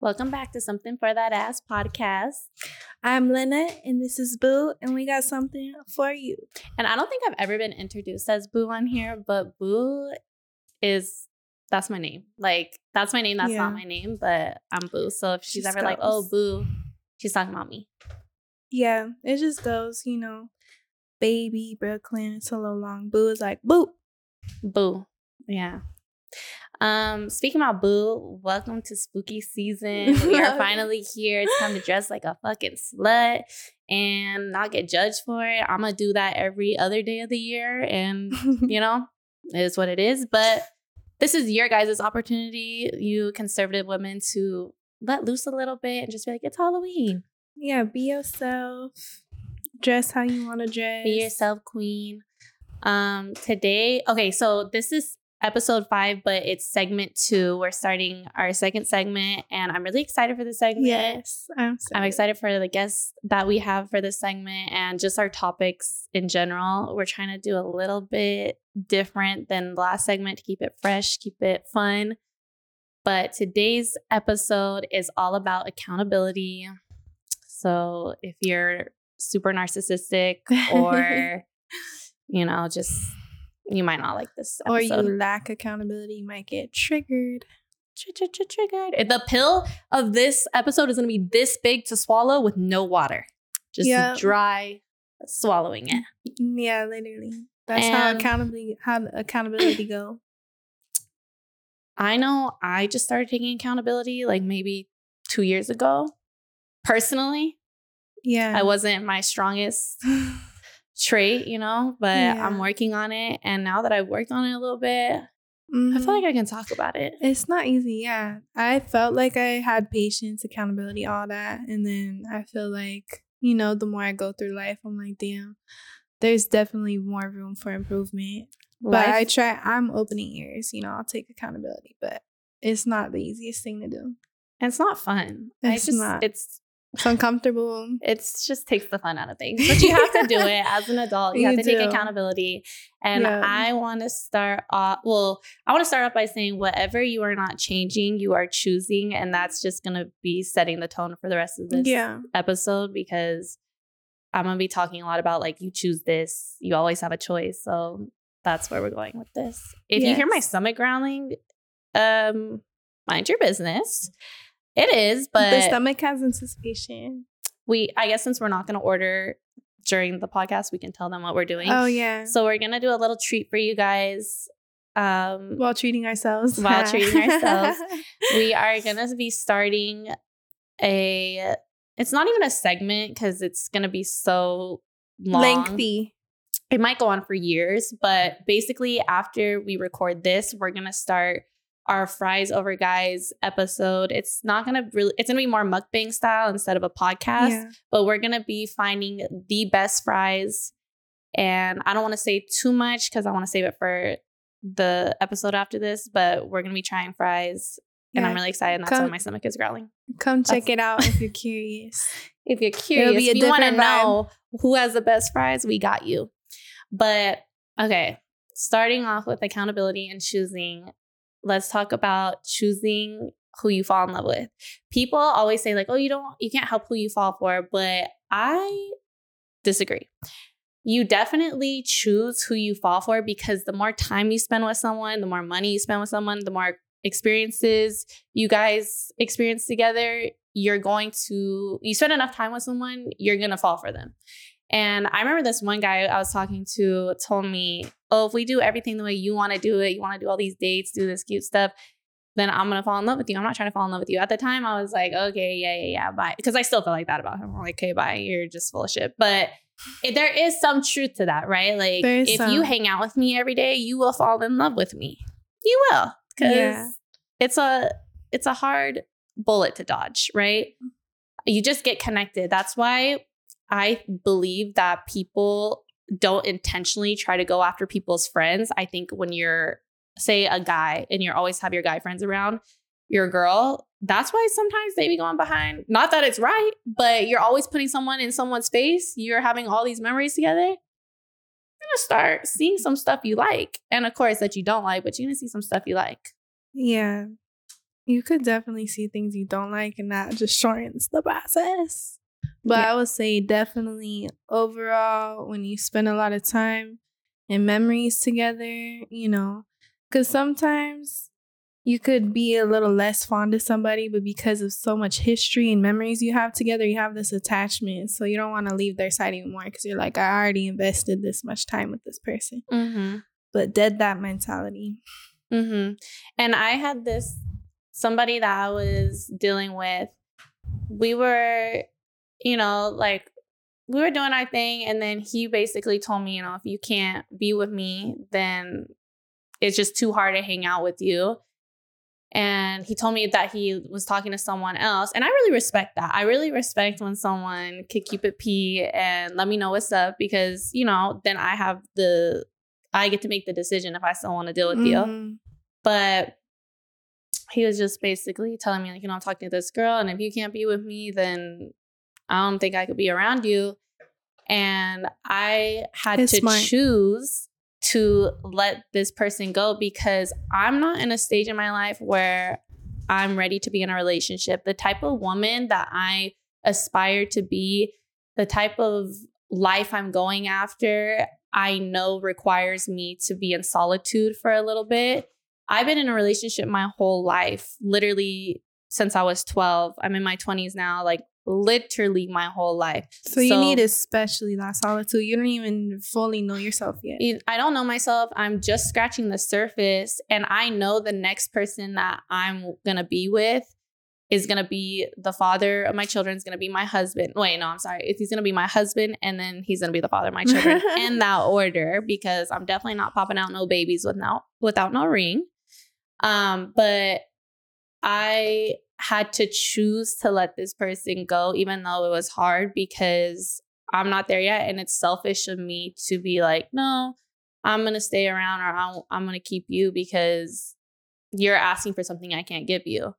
Welcome back to Something for That Ass podcast. I'm Lynette, and this is Boo, and we got something for you. And I don't think I've ever been introduced as Boo on here, but Boo is that's my name. Like that's my name. That's Yeah. not my name, but I'm Boo. So if she's ever like, "Oh. Boo," she's talking about me. Yeah, it just goes, you know, baby Brooklyn, solo long. Boo is like boo. Boo. Yeah. Um, speaking about Boo, welcome to spooky season. We are finally here. It's time to dress like a fucking slut and not get judged for it. I'm gonna do that every other day of the year, and you know, it is what it is. But this is your guys' opportunity, you conservative women, to let loose a little bit and just be like, it's Halloween. yeah, be yourself. Dress how you want to dress. Be yourself, queen. Um, today, okay, so this is episode five, but it's segment two. We're starting our second segment, and I'm really excited for the segment. Yes, I'm. I'm excited for the guests that we have for this segment and just our topics in general. We're trying to do a little bit different than the last segment to keep it fresh, keep it fun. But today's episode is all about accountability. So if you're super narcissistic or, you know, just you might not like this Or you lack accountability, you might get triggered. Tr- tr- tr- triggered. The pill of this episode is going to be this big to swallow with no water, just Yeah. dry swallowing it. Yeah, literally. That's how accountability how accountability go. I know I just started taking accountability like maybe two years ago. Personally, Yeah. I wasn't my strongest trait, you know, but Yeah. I'm working on it. And now that I've worked on it a little bit, I Mhm. feel like I can talk about it. It's not easy, yeah. I felt like I had patience, accountability, all that. And then I feel like, you know, the more I go through life, I'm like, damn, there's definitely more room for improvement. But I try, I'm opening ears, you know, I'll take accountability, but it's not the easiest thing to do. and it's not fun. I It's just, not. it's It's uncomfortable. It just takes the fun out of things. But you have to do it as an adult. You, You have to take accountability. And Yeah. I want to start off well, I want to start off by saying whatever you are not changing, you are choosing. And that's just gonna be setting the tone for the rest of this Yeah. episode because I'm gonna be talking a lot about like you choose this, you always have a choice. So that's where we're going with this. If you hear my stomach growling, um, mind your business. It is, but the stomach has anticipation. we I guess since we're not going to order during the podcast, we can tell them what we're doing. Oh, yeah. So we're going to do a little treat for you guys. Um while treating ourselves. While treating ourselves. we are going to be starting a it's not even a segment cuz it's going to be so long. Lengthy. It might go on for years, but basically after we record this, we're going to start our fries over guys episode. It's not to really it's to be more mukbang style instead of a podcast Yeah. but we're gonna be finding the best fries. And I don't want to say too much because I want to save it for the episode after this. But we're gonna be trying fries, and I'm really excited. And that's why my stomach is growling. Come check That's- it out if you're curious. If you're curious, if you want to know who has the best fries, we got you. But okay, starting off with accountability and choosing. Let's talk about choosing who you fall in love with. People always say like, "Oh, you don't, you can't help who you fall for," but I disagree. You definitely choose who you fall for because the more time you spend with someone, the more money you spend with someone, the more experiences you guys experience together, you're going to you spend enough time with someone, you're gonna fall for them. And I remember this one guy I was talking to told me, Oh, if we do everything the way you want to do it, you want to do all these dates, do this cute stuff, then I'm gonna fall in love with you. I'm not trying to fall in love with you. At the time, I was like, okay, yeah, yeah, yeah, bye. Because I still feel like that about him. I'm like, okay, bye. You're just full of shit. But it, there is some truth to that, right? Like, if some. you hang out with me every day, you will fall in love with me. You will, because Yeah. it's a it's a hard bullet to dodge, right? You just get connected. That's why I believe that people don't intentionally try to go after people's friends. I think when you're, say, a guy and you always have your guy friends around, you're girl. That's why sometimes they be going behind. Not that it's right, but you're always putting someone in someone's face. You're having all these memories together. You're gonna start seeing some stuff you like, and of course that you don't like, but you're gonna see some stuff you like. Yeah. You could definitely see things you don't like, and that just shortens the process. But yeah. I would say definitely overall, when you spend a lot of time and memories together, you know, because sometimes you could be a little less fond of somebody, but because of so much history and memories you have together, you have this attachment. So you don't want to leave their side anymore because you're like, I already invested this much time with this person. Mm-hmm. But dead that mentality. Mm-hmm. And I had this somebody that I was dealing with. We were, you know, like we were doing our thing, and then he basically told me, you know, if you can't be with me, then it's just too hard to hang out with you. And he told me that he was talking to someone else. And I really respect that. I really respect when someone could keep it P and let me know what's up because, you know, then I have the, I get to make the decision if I still want to deal with mm-hmm. you. But he was just basically telling me, like, you know, I'm talking to this girl. And if you can't be with me, then I don't think I could be around you. And I had it's to smart. choose to let this person go because I'm not in a stage in my life where I'm ready to be in a relationship. The type of woman that I aspire to be, the type of life I'm going after, I know requires me to be in solitude for a little bit. I've been in a relationship my whole life, literally since I was 12. I'm in my 20s now. Like literally my whole life. So, you need especially that solitude. You don't even fully know yourself yet. I don't know myself. I'm just scratching the surface. And I know the next person that I'm going to be with is going to be the father of my children, is going to be my husband. Wait, no, I'm sorry. He's going to be my husband and then he's going to be the father of my children in that order because I'm definitely not popping out no babies without without no ring. Um, but I had to choose to let this person go, even though it was hard because I'm not there yet. And it's selfish of me to be like, no, I'm going to stay around or I'm going to keep you because you're asking for something I can't give you.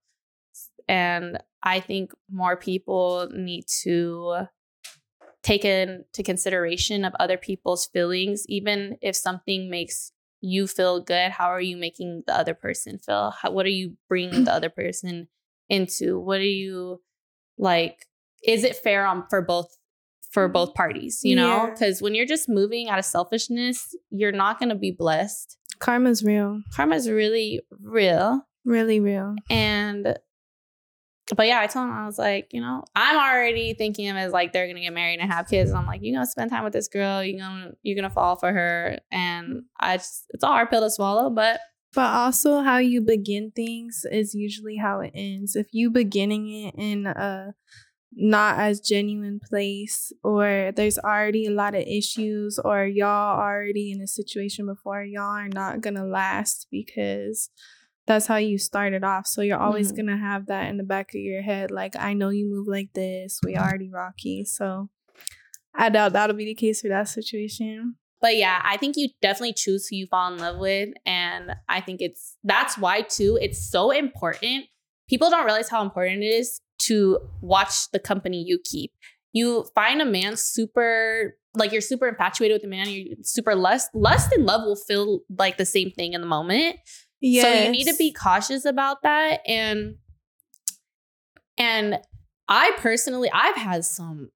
And I think more people need to take into consideration of other people's feelings, even if something makes you feel good. How are you making the other person feel? How, what are you bringing the other person into what are you like is it fair on for both for mm-hmm. both parties you know because when you're just moving out of selfishness you're not going to be blessed karma's real karma's really real really real and but yeah, I told him I was like, you know, I'm already thinking of as like they're gonna get married and have kids. And I'm like, you're gonna spend time with this girl, you're gonna you're gonna fall for her. And I just it's a hard pill to swallow, but but also, how you begin things is usually how it ends. If you beginning it in a not as genuine place, or there's already a lot of issues, or y'all already in a situation before, y'all are not gonna last because that's how you started off. So you're always mm-hmm. gonna have that in the back of your head. Like, I know you move like this. We already rocky. So I doubt that'll be the case for that situation. But yeah, I think you definitely choose who you fall in love with. And I think it's that's why, too, it's so important. People don't realize how important it is to watch the company you keep. You find a man super, like you're super infatuated with the man, you're super lust, lust and love will feel like the same thing in the moment. Yes. So you need to be cautious about that. And, and I personally, I've had some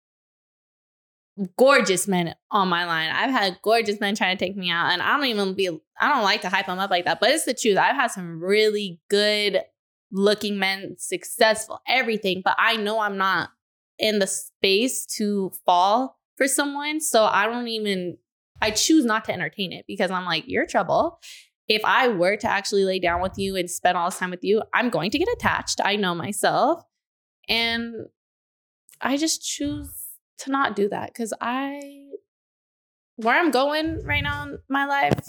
gorgeous men on my line. I've had gorgeous men trying to take me out, and I don't even be, I don't like to hype them up like that, but it's the truth. I've had some really good looking men, successful, everything, but I know I'm not in the space to fall for someone. So I don't even, I choose not to entertain it because I'm like, you're trouble. If I were to actually lay down with you and spend all this time with you, I'm going to get attached. I know myself. And I just choose to not do that because I where I'm going right now in my life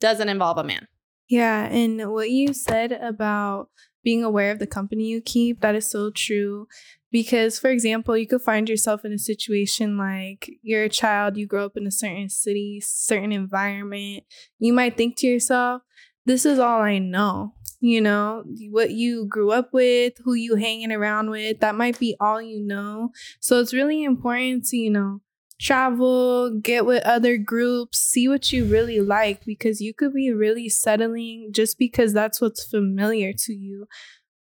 doesn't involve a man. Yeah, and what you said about being aware of the company you keep, that is so true. Because, for example, you could find yourself in a situation like you're a child, you grow up in a certain city, certain environment. You might think to yourself, this is all I know you know, what you grew up with, who you hanging around with, that might be all you know. So it's really important to, you know, travel, get with other groups, see what you really like because you could be really settling just because that's what's familiar to you.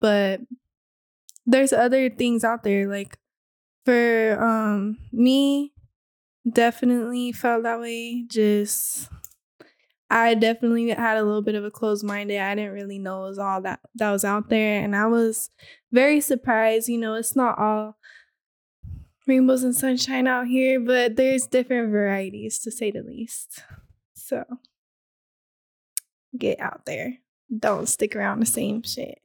but there's other things out there. Like for um me, definitely felt that way. Just I definitely had a little bit of a closed minded. I didn't really know it was all that that was out there, and I was very surprised. You know, it's not all rainbows and sunshine out here, but there's different varieties to say the least. So get out there. Don't stick around the same shit.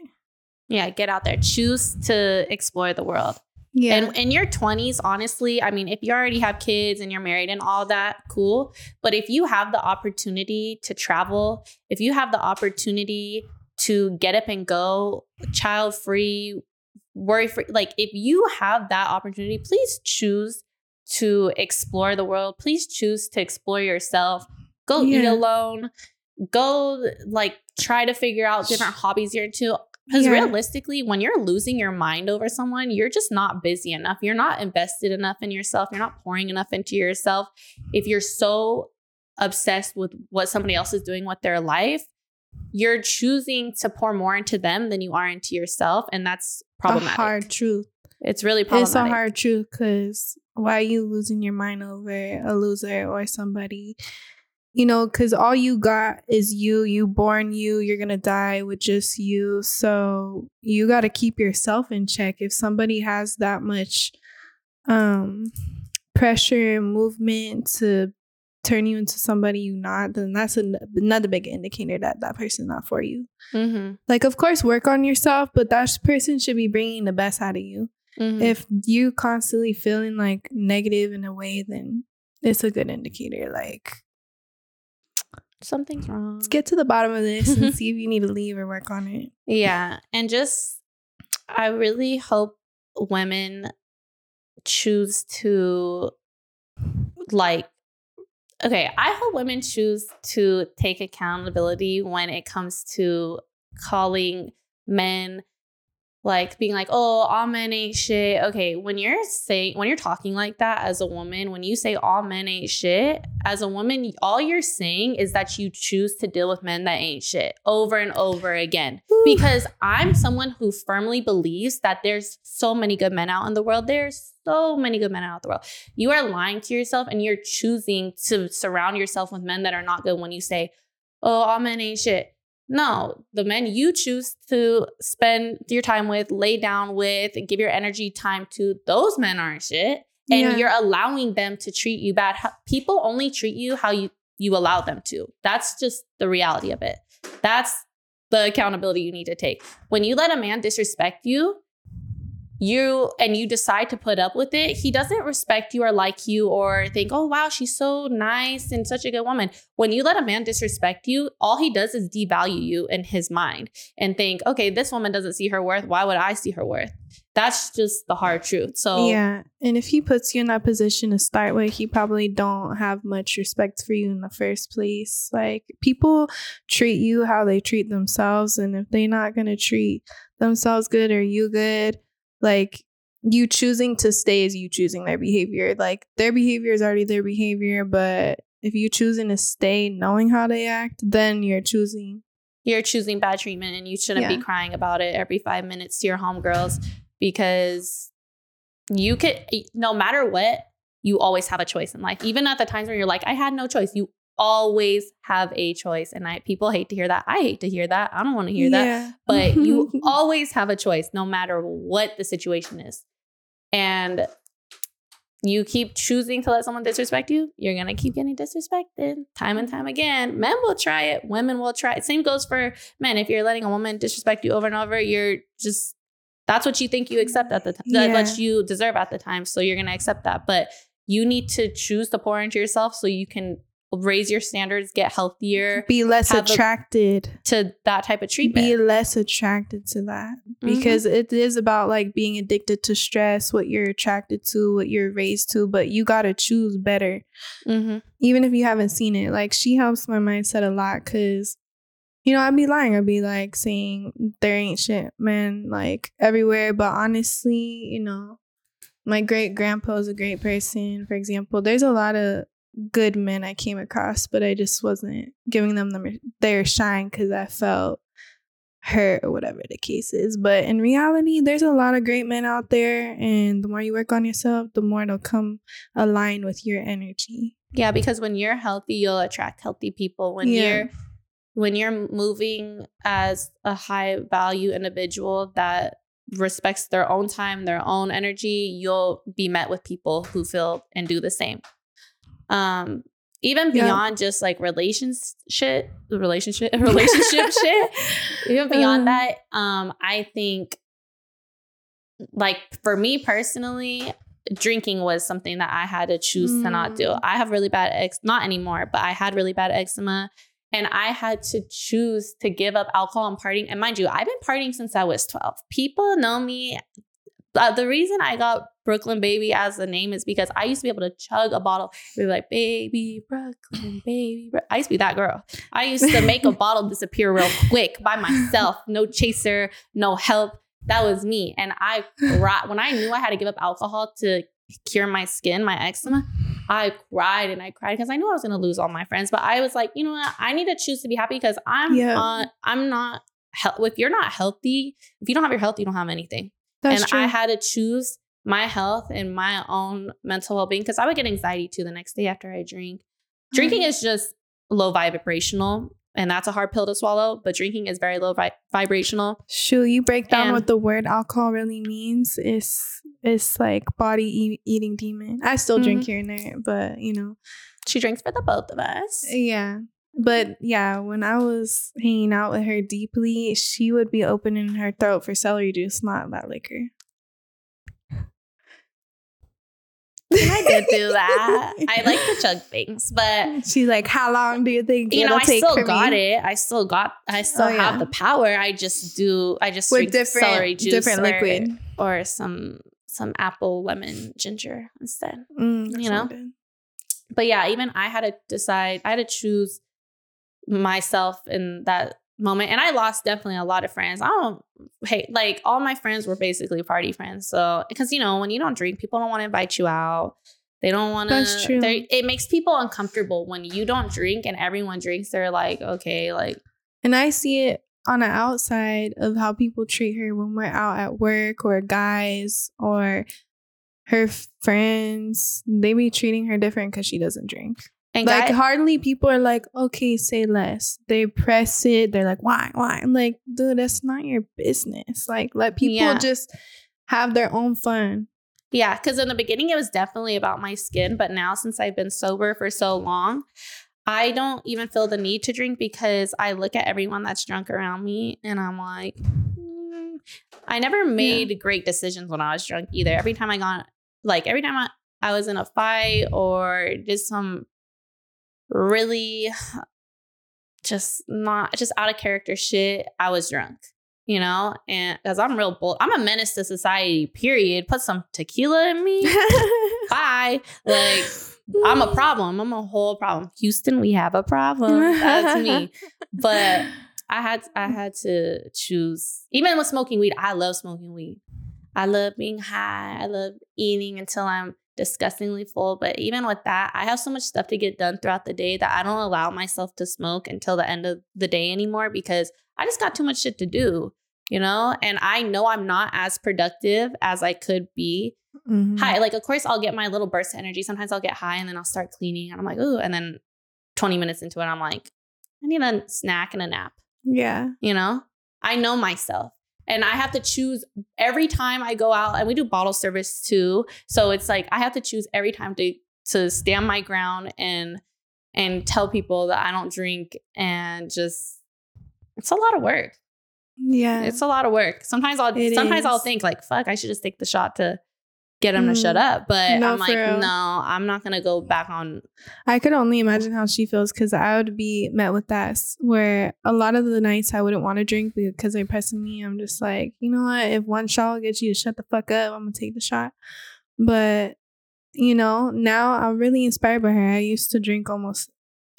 Yeah, get out there. Choose to explore the world. Yeah. And in your 20s, honestly, I mean, if you already have kids and you're married and all that, cool. But if you have the opportunity to travel, if you have the opportunity to get up and go child free, worry free, like if you have that opportunity, please choose to explore the world. Please choose to explore yourself. Go eat alone. Go like try to figure out different hobbies you're into. Because Yeah. realistically, when you're losing your mind over someone, you're just not busy enough. You're not invested enough in yourself. You're not pouring enough into yourself. If you're so obsessed with what somebody else is doing with their life, you're choosing to pour more into them than you are into yourself. And that's problematic. A hard truth. it's really problematic. It's a hard truth because why are you losing your mind over a loser or somebody? You know, because all you got is you. You born you. You're gonna die with just you. So you got to keep yourself in check. If somebody has that much um pressure and movement to turn you into somebody you're not, then that's an- another big indicator that that person's not for you. Mhm, Like, of course, work on yourself, but that person should be bringing the best out of you mhm. if you constantly feeling like negative in a way then it's a good indicator like Something's wrong. let's get to the bottom of this and see if you need to leave or work on it Yeah. And just, I really hope women choose to, like, okay, I hope women choose to take accountability when it comes to calling men like being like, oh, all men ain't shit. Okay, when you're saying when you're talking like that as a woman, when you say all men ain't shit, as a woman, all you're saying is that you choose to deal with men that ain't shit over and over again. Because I'm someone who firmly believes that there's so many good men out in the world. There's so many good men out in the world. You are lying to yourself and you're choosing to surround yourself with men that are not good when you say, oh, all men ain't shit. No, the men you choose to spend your time with, lay down with, and give your energy time to, those men aren't shit. And Yeah. you're allowing them to treat you bad. People only treat you how you you allow them to. That's just the reality of it. That's the accountability you need to take. When you let a man disrespect you, you and you decide to put up with it, he doesn't respect you or like you or think, oh, wow, she's so nice and such a good woman. When you let a man disrespect you, all he does is devalue you in his mind and think, okay, this woman doesn't see her worth. Why would I see her worth? That's just the hard truth. So, yeah and if he puts you in that position to start with he probably don't have much respect for you in the first place like people treat you how they treat themselves and if they're not going to treat themselves good or you good like you choosing to stay is you choosing their behavior like their behavior is already their behavior but if you choosing to stay knowing how they act then you're choosing you're choosing bad treatment and you shouldn't Yeah. be crying about it every five minutes to your homegirls because you could no matter what you always have a choice in life even at the times where you're like i had no choice you always have a choice and i people hate to hear that. I hate to hear that. I don't want to hear that. But you always have a choice no matter what the situation is. And you keep choosing to let someone disrespect you you're gonna keep getting disrespected time and time again. Men will try it women will try it. Same goes for men. If you're letting a woman disrespect you over and over you're just that's what you think you accept at the time that's Yeah. what you deserve at the time so you're gonna accept that. But you need to choose to pour into yourself so you can raise your standards get healthier be less have a- attracted to that type of treatment. be less attracted to that. Mhm. because it is about like being addicted to stress what you're attracted to what you're raised to but you got to choose better. Mhm. even if you haven't seen it like she helps my mindset a lot because you know i'd be lying. I'd be like saying there ain't shit man like everywhere. But honestly you know my great grandpa is a great person. For example there's a lot of good men i came across but i just wasn't giving them their shine because i felt hurt or whatever the case is. But in reality, there's a lot of great men out there, and the more you work on yourself, the more it'll come align with your energy. Yeah, because when you're healthy, you'll attract healthy people. When Yeah. you're when you're moving as a high value individual that respects their own time, their own energy, you'll be met with people who feel and do the same. Um even Yeah. beyond just like relations shit, relationship relationship shit, even beyond Uh. that, um, I think like for me personally, drinking was something that I had to choose to not do. Mm. I have really bad ex not anymore, but I had really bad eczema. And I had to choose to give up alcohol and partying. And mind you, I've been partying since I was 12. People know me. Uh, the reason I got Brooklyn Baby as the name is because I used to be able to chug a bottle. and Be like, baby, Brooklyn, baby. Bro-" I used to be that girl. I used to make a bottle disappear real quick by myself. No chaser, no help. That was me. And I cried. When I knew I had to give up alcohol to cure my skin, my eczema, I cried and I cried because I knew I was going to lose all my friends. But I was like, you know what? I need to choose to be happy because I'm Yeah. on, I'm not, hel- if you're not healthy, if you don't have your health, you don't have anything That's and true. I had to choose my health and my own mental well being because I would get anxiety too the next day after I drink. Drinking Mm. is just low vibrational, and that's a hard pill to swallow. But drinking is very low vi- vibrational. Shoot, you break down And- what the word alcohol really means. It's it's like body e- eating demon. I still drink Mm-hmm. here and there, but you know, She drinks for the both of us. yeah. But yeah, when I was hanging out with her deeply, she would be opening her throat for celery juice, not that liquor. I did do that. I like to chug things, but She's like, "How long do you think you know, I still got me?" it. I still got. I still Oh, yeah. have the power. I just do. I just With drink different celery juice different or, liquid. or some some apple lemon ginger instead. Mm, you know? but yeah, even I had to decide, I had to choose myself in that moment. And I lost definitely a lot of friends. I don't hate, like, all my friends were basically party friends. So, because, you know, when you don't drink, people don't want to invite you out. They don't want to. That's true. It makes people uncomfortable when you don't drink and everyone drinks. They're like, okay, like, And I see it on the outside of how people treat her when we're out at work or guys or her friends. They be treating her different because she doesn't drink. And like hardly people are like, okay, say less. They press it. They're like, why, why? I'm like, dude, that's not your business. Like, let people Yeah. just have their own fun. Yeah, because in the beginning it was definitely about my skin, but now since I've been sober for so long, I don't even feel the need to drink because I look at everyone that's drunk around me and I'm like, mm. I never made great decisions when I was drunk either. Every time I got, like, every time I, I was in a fight or did some really just not, just out of character shit, I was drunk. You know, and because I'm real bold, I'm a menace to society, period. Put some tequila in me. Bye. Like, I'm a problem. I'm a whole problem. Houston, we have a problem. That's me. But I had I had to choose. Even with smoking weed, I love smoking weed. I love being high. I love eating until I'm disgustingly full. But even with that, I have so much stuff to get done throughout the day that I don't allow myself to smoke until the end of the day anymore because I just got too much shit to do, you know? And I know I'm not as productive as I could be Mhm. high. Like, of course, I'll get my little burst of energy. Sometimes I'll get high and then I'll start cleaning and I'm like, ooh. And then 20 minutes into it, I'm like, I need a snack and a nap, Yeah. you know? I know myself. And I have to choose every time I go out, and we do bottle service too. So it's like I have to choose every time to to stand my ground and and tell people that I don't drink and just it's a lot of work. Yeah. It's a lot of work. Sometimes I'll It sometimes I'll think like, fuck, I should just take the shot to get him to shut Mm. up. But No, I'm like, real. no, I'm not gonna go back on. I could only imagine how she feels because I would be met with that where a lot of the nights I wouldn't want to drink because they're pressing me. I'm just like, you know what? If one shot will get you to shut the fuck up, I'm gonna take the shot. But you know, now I'm really inspired by her. I used to drink almost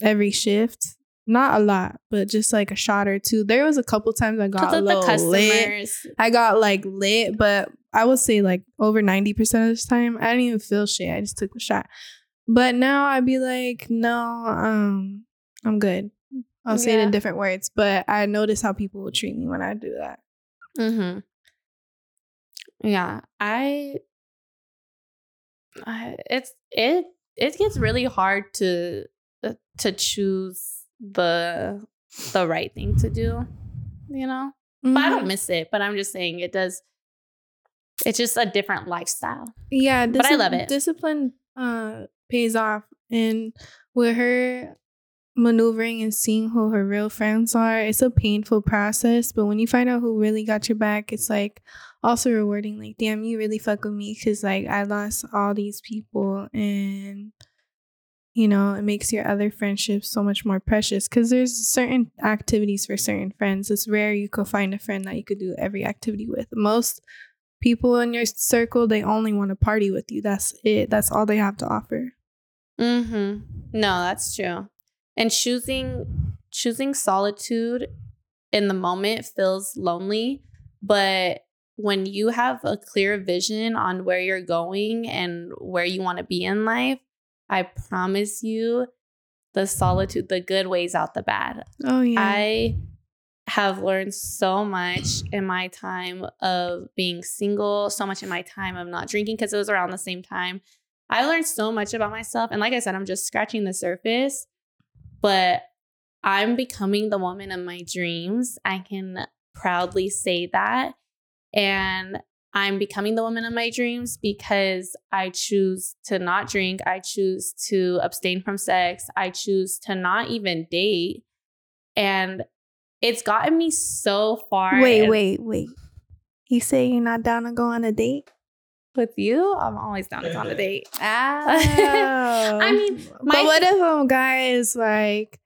every shift. Not a lot, but just like a shot or two. There was a couple times I got a little lit. I got like lit, but I would say like over 90% of this time, I didn't even feel shit. I just took the shot. But now I'd be like, no, um, I'm good. I'll say it in different words, but I notice how people will treat me when I do that. Mm-hmm. Yeah, I, I. It's it. It gets really hard to uh, to choose the the right thing to do. You know, but I don't Mhm. miss it. But I'm just saying it does. It's just a different lifestyle. Yeah, But I love it. Discipline uh pays off, and with her maneuvering and seeing who her real friends are, it's a painful process. But when you find out who really got your back, it's like also rewarding. Like, damn, you really fuck with me because like I lost all these people, and you know it makes your other friendships so much more precious. Because there's certain activities for certain friends. It's rare you could find a friend that you could do every activity with. Most people in your circle they only want to party with you that's it that's all they have to offer Mm-hmm. No, that's true. And choosing choosing solitude in the moment feels lonely, but when you have a clear vision on where you're going and where you want to be in life, I promise you the solitude, the good weighs out the bad. oh yeah I have learned so much in my time of being single, so much in my time of not drinking because it was around the same time. I learned so much about myself. And like I said, I'm just scratching the surface, but I'm becoming the woman of my dreams. I can proudly say that. And I'm becoming the woman of my dreams because I choose to not drink. I choose to abstain from sex. I choose to not even date. And it's gotten me so far. wait and wait wait you say you're not down to go on a date With you, I'm always down to go on a date. oh. I mean, my but what if a guy is like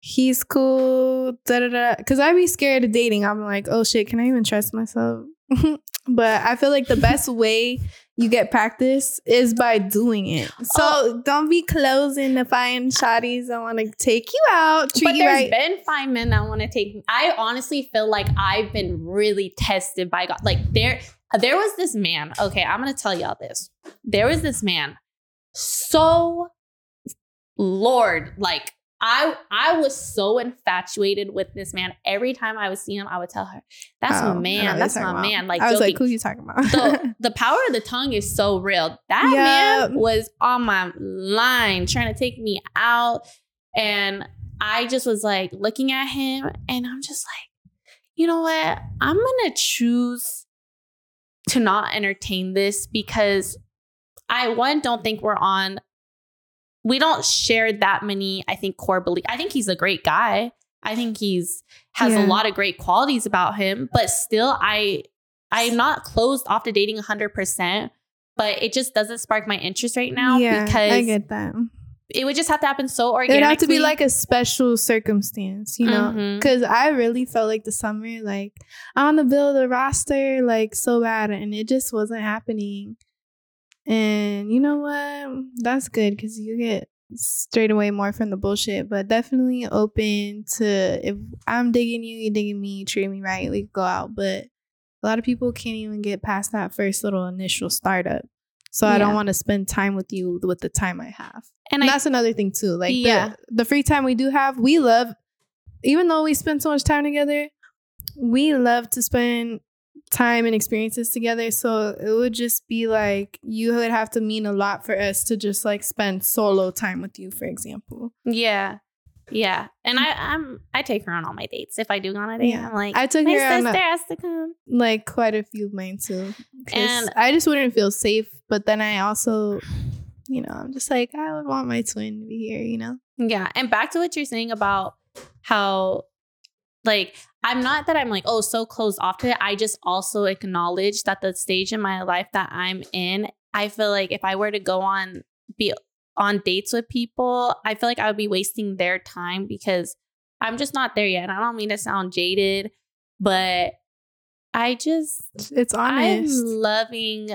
he's cool da da da because i'd be scared of dating i'm like oh shit can i even trust myself but i feel like the best way you get practice is by doing it so Oh. don't be closing to find shotties that want to take you out treat but you there's right been fine men that want to take me. I honestly feel like I've been really tested by God. Like there, there was this man. Okay, I'm gonna tell y'all this. There was this man. So, Lord, like I, I was so infatuated with this man. Every time I would see him, I would tell her, "That's Oh, my man. That's my about. man." Like i was joking. like who you talking about the the power of the tongue is so real. That Yep. man was on my line trying to take me out. And I just was like looking at him and I'm just like, you know what? I'm gonna choose to not entertain this because I one don't think we're on we don't share that many, I think, core beliefs. I think he's a great guy. I think he's has Yeah. a lot of great qualities about him, but still I I'm not closed off to dating 100%, but it just doesn't spark my interest right now yeah because i get that it would just have to happen so organically. It'd have to be like a special circumstance, you know? Mhm. Because I really felt like the summer, like, I want to build a roster, like, so bad, and it just wasn't happening. And you know what? That's good because you get straight away more from the bullshit, but definitely open to if I'm digging you, you digging me, treat me right, we could go out. But a lot of people can't even get past that first little initial startup. So I don't want to spend time with you with the time I have. and And I that's another thing too. Like Yeah. the, the free time we do have, we love even though we spend so much time together, we love to spend time and experiences together. So it would just be like you would have to mean a lot for us to just like spend solo time with you, for example. yeah. Yeah. And I mm. I'm I take her on all my dates. If I do go on a date, Yeah. I'm like I took my her on sister a- has to come. Like quite a few of mine too. And- I just wouldn't feel safe. But then I also, you know, I'm just like, I would want my twin to be here, you know? Yeah. And back to what you're saying about how, like, I'm not that I'm like, oh, so closed off to it. I just also acknowledge that the stage in my life that I'm in, I feel like if I were to go on, be on dates with people, I feel like I would be wasting their time because I'm just not there yet. And I don't mean to sound jaded, but I just, It's honest. I'm loving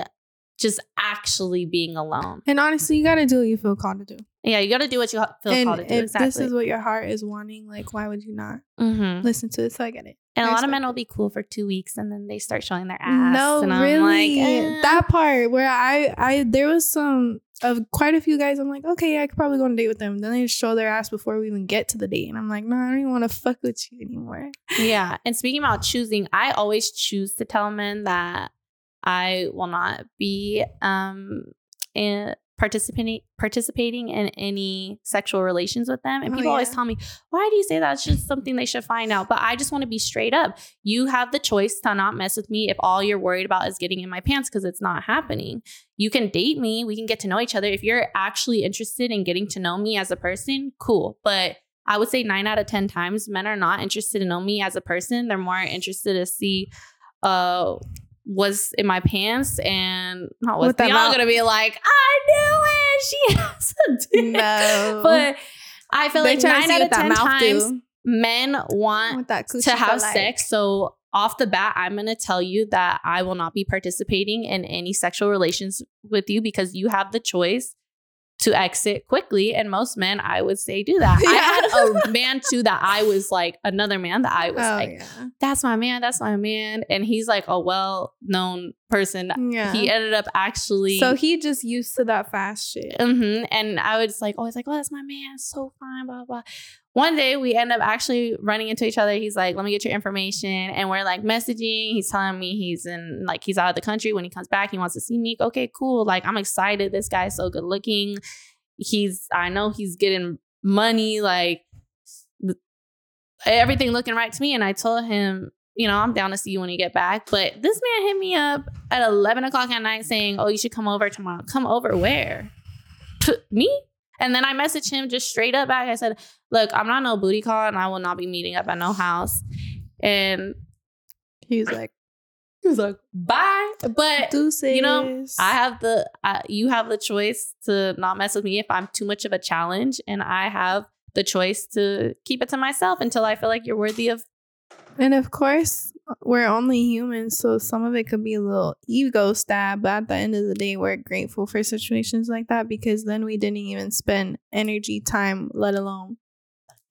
just actually being alone. and honestly, you gotta do what you feel called to do. Yeah, you got to do what you feel and called to do. if Exactly. this is what your heart is wanting, like why would you not Mhm. listen to it? So I get it. And I a lot of men will be cool for two weeks and then they start showing their ass. No, and I'm really, like, eh. that part where I, I, there was some of quite a few guys, I'm like, okay, I could probably go on a date with them. Then they show their ass before we even get to the date. And I'm like, no, I don't even want to fuck with you anymore. Yeah. And speaking about choosing, I always choose to tell men that I will not be um in participating participating in any sexual relations with them. And Oh, people always tell me, why do you say that? It's just something they should find out. But I just want to be straight up. You have the choice to not mess with me if all you're worried about is getting in my pants because it's not happening. You can date me, we can get to know each other. If you're actually interested in getting to know me as a person, cool. But I would say nine out of 10 times men are not interested in know me as a person. They're more interested to see uh what's in my pants and not With that y'all mouth. gonna be like, I knew it. She has a dick. No. But I feel They like nine out of that 10 mouth times do. men want to have like. sex. So off the bat, I'm going to tell you that I will not be participating in any sexual relations with you because you have the choice to exit quickly. And most men, I would say, do that. I had a man too that I was like, another man that I was Oh, like, yeah. that's my man, that's my man. And he's like a well known person. Yeah. He ended up actually. so he just used to that fast shit. hmm And I was like, always like, oh, that's my man. So fine, blah, blah. One day we end up actually running into each other. He's like, let me get your information. And we're like messaging. He's telling me he's in, like, he's out of the country. When he comes back, he wants to see me. Okay, cool. Like, I'm excited. This guy's so good looking. He's, I know he's getting money. Like, everything looking right to me. And I told him, you know, I'm down to see you when you get back. But this man hit me up at 11 o'clock at night saying, oh, you should come over tomorrow. Come over where? me. And then I messaged him just straight up back. I said, Look, I'm not no booty call and I will not be meeting up at no house. And He was like, he was like, Bye. But deuces. you know, I have the, uh, you have the choice to not mess with me if I'm too much of a challenge. And I have the choice to keep it to myself until I feel like you're worthy of. And of course, we're only humans, so some of it could be a little ego stab. But at the end of the day, we're grateful for situations like that because then we didn't even spend energy, time, let alone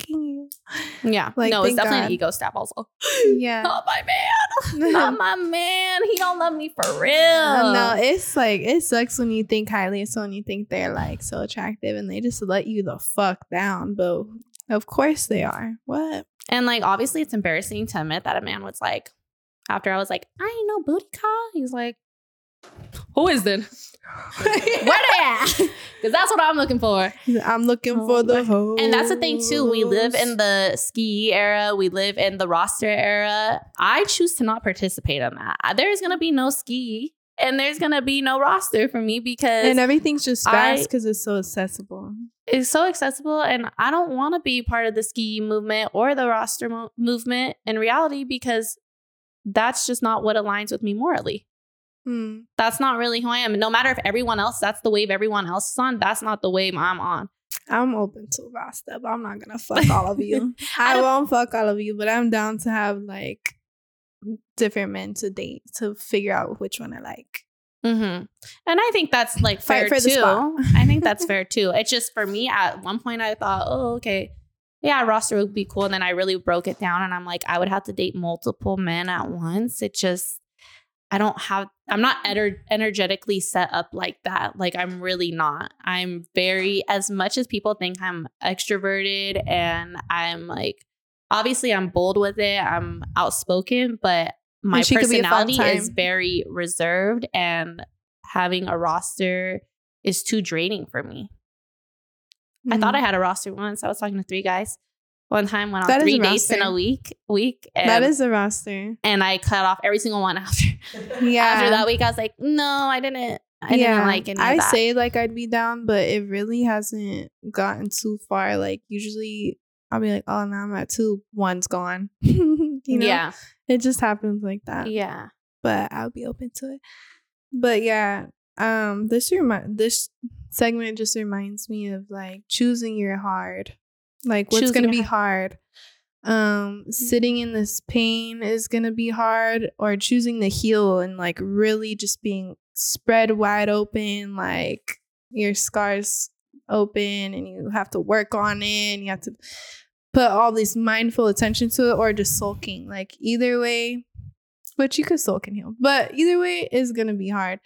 fucking you. Yeah. Like, no, it's definitely God. an ego stab also. Yeah. Not my man. Not my man. He don't love me for real. no, it's like it sucks when you think highly of someone you think they're like so attractive and they just let you the fuck down. But of course they are. What? And like obviously it's embarrassing to admit that a man was like, after I was like, I ain't no booty call. He's like, Who is then? Where they at? Because that's what I'm looking for. I'm looking Oh, for the but- hoe. And that's the thing too. We live in the ski era. We live in the roster era. I choose to not participate in that. There's gonna be no ski and there's gonna be no roster for me because and everything's just fast because it's so accessible. It's so accessible and I don't want to be part of the ski movement or the roster mo- movement in reality because that's just not what aligns with me morally. Hmm. That's not really who I am. No matter if everyone else, that's the wave everyone else is on, that's not the wave I'm on. I'm open to roster, but I'm not gonna fuck all of you. I I won't fuck all of you, but I'm down to have like different men to date to figure out which one I like. Hmm And I think that's like fair too. I think that's fair too. It's just for me, at one point, I thought, oh, okay. Yeah, roster would be cool. And then I really broke it down and I'm like, I would have to date multiple men at once. It just, I don't have, I'm not ener- energetically set up like that. Like, I'm really not. I'm very, as much as people think I'm extroverted and I'm like, obviously, I'm bold with it, I'm outspoken, but my she could be a fun personality is very reserved and having a roster is too draining for me. I thought I Mm. had a roster once. I was talking to three guys one time, went on That three dates in a week, week, and, that is a roster. and I cut off every single one after. Yeah. After that week, I was like, no, I didn't. I didn't like any I say like I'd be down, but it really hasn't gotten too far. Like usually I'll be like, oh, now I'm at two, one's gone. you know, yeah, it just happens like that. yeah. But I'll be open to it. But yeah, um, this remi- this segment just reminds me of like choosing your hard. Like what's Choosing gonna be hard. Um, sitting in this pain is gonna be hard, or choosing to heal and like really just being spread wide open, like your scars open, and you have to work on it, and you have to put all this mindful attention to it, or just sulking. Like either way, but you could sulk and heal. But either way is gonna be hard.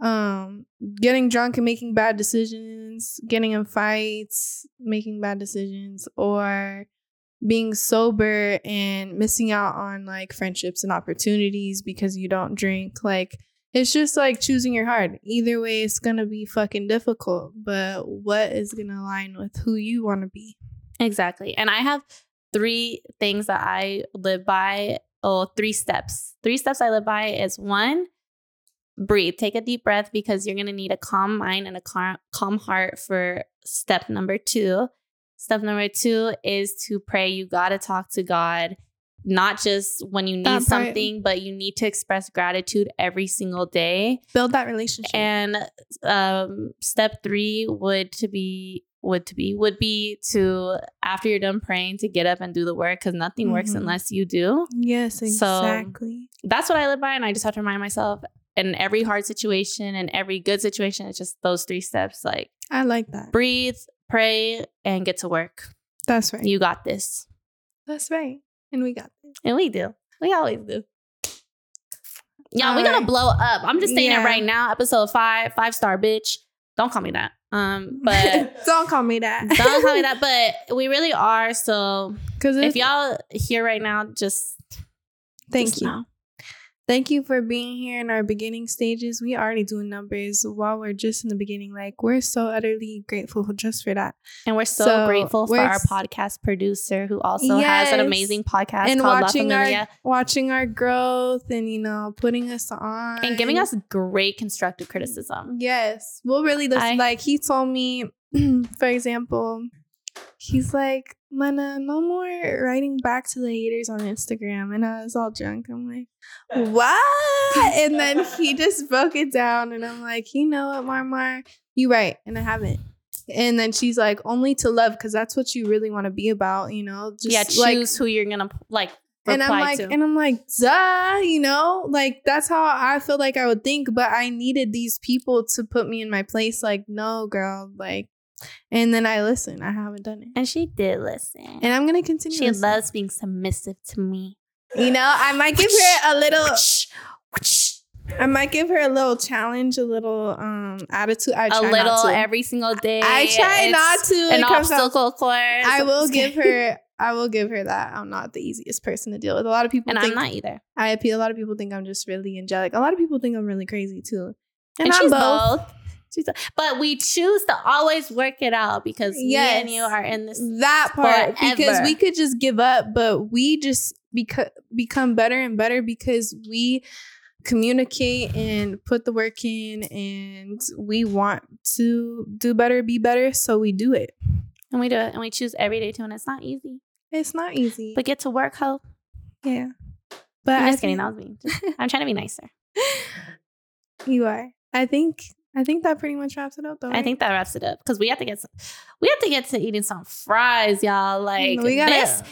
um getting drunk and making bad decisions, getting in fights, making bad decisions, or being sober and missing out on like friendships and opportunities because you don't drink. Like it's just like choosing your heart. Either way, it's gonna be fucking difficult. But what is gonna align with who you want to be? Exactly. And I have three things that I live by. or Oh, three steps. Three steps I live by is one, breathe. Take a deep breath because you're gonna need a calm mind and a calm, calm heart for step number two. Step number two is to pray. You gotta talk to God not just when you need something, but you need to express gratitude every single day. Build that relationship. And um, step three would to be would to be would be to after you're done praying to get up and do the work because nothing works Mhm. unless you do. yes, So- exactly. That's what I live by, and I just have to remind myself in every hard situation and every good situation, it's just those three steps: like I like that. breathe, pray, and get to work. That's right. You got this, That's right. And we got this. and we do. We always do. Yeah, All we gonna blow up. I'm just saying Yeah. it right now. Episode five, five star bitch. Don't call me that. Um, but don't call me that. don't call me that. But we really are. So Because if y'all here right now, just thank just you. know. Thank you for being here in our beginning stages. We already doing numbers while we're just in the beginning. Like we're so utterly grateful just for that. And we're so, So, grateful for we're our ex- podcast producer who also has an amazing podcast and called La watching our watching our growth and you know putting us on and giving us great constructive criticism. yes. We'll really listen. I- like he told me, for example, he's like, Lena, uh, no more writing back to the haters on Instagram. And I was all drunk. I'm like, what? and then he just broke it down. And I'm like, you know what, Marmar? You right. And I haven't. And then she's like, only to love, because that's what you really want to be about, you know? Just yeah, like choose who you're gonna like and I'm like, to. and I'm like, duh, you know, like that's how I feel like I would think, but I needed these people to put me in my place. Like, no, girl, like, and then I listen. I haven't done it, and she did listen. and I'm gonna continue. she listening. loves being submissive to me. you know, I might give her a little. I might give her a little challenge, a little um attitude. I a try little not to. every single day. I try not to. An comes out- obstacle course. I will give her. I will give her that. I'm not the easiest person to deal with. A lot of people and I'm not either. I appeal. A lot of people think I'm just really angelic. A lot of people think I'm really crazy too. And, And, I'm both. both. But we choose to always work it out because me and you are in this. That part because we could just give up, but we just beco- become better and better because we communicate and put the work in, and we want to do better, be better, so we do it. And we do it, and we choose every day to, and it's not easy. It's not easy, But get to work, hope. yeah. But I'm I just kidding. think- That was me. I'm trying to be nicer. you are. I think. I think that pretty much wraps it up, though. I think that wraps it up because we have to get some, we have to get to eating some fries, y'all. Like we gotta. this.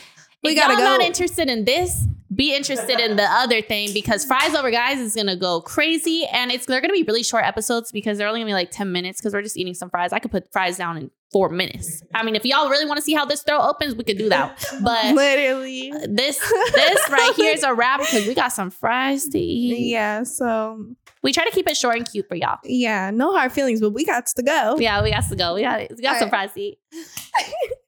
we if gotta y'all go. not interested in this, be interested in the other thing because Fries Over Guys is gonna go crazy and it's they're gonna be really short episodes because they're only gonna be like 10 minutes because we're just eating some fries. I could put fries down in four minutes. I mean, if y'all really want to see how this throat opens, we could do that. But Literally. Uh, this this right here is a wrap because we got some fries to eat. Yeah. So We try to keep it short and cute for y'all. yeah, no hard feelings, but we got to go. Yeah, we got to go. We got we got some right. fries to eat.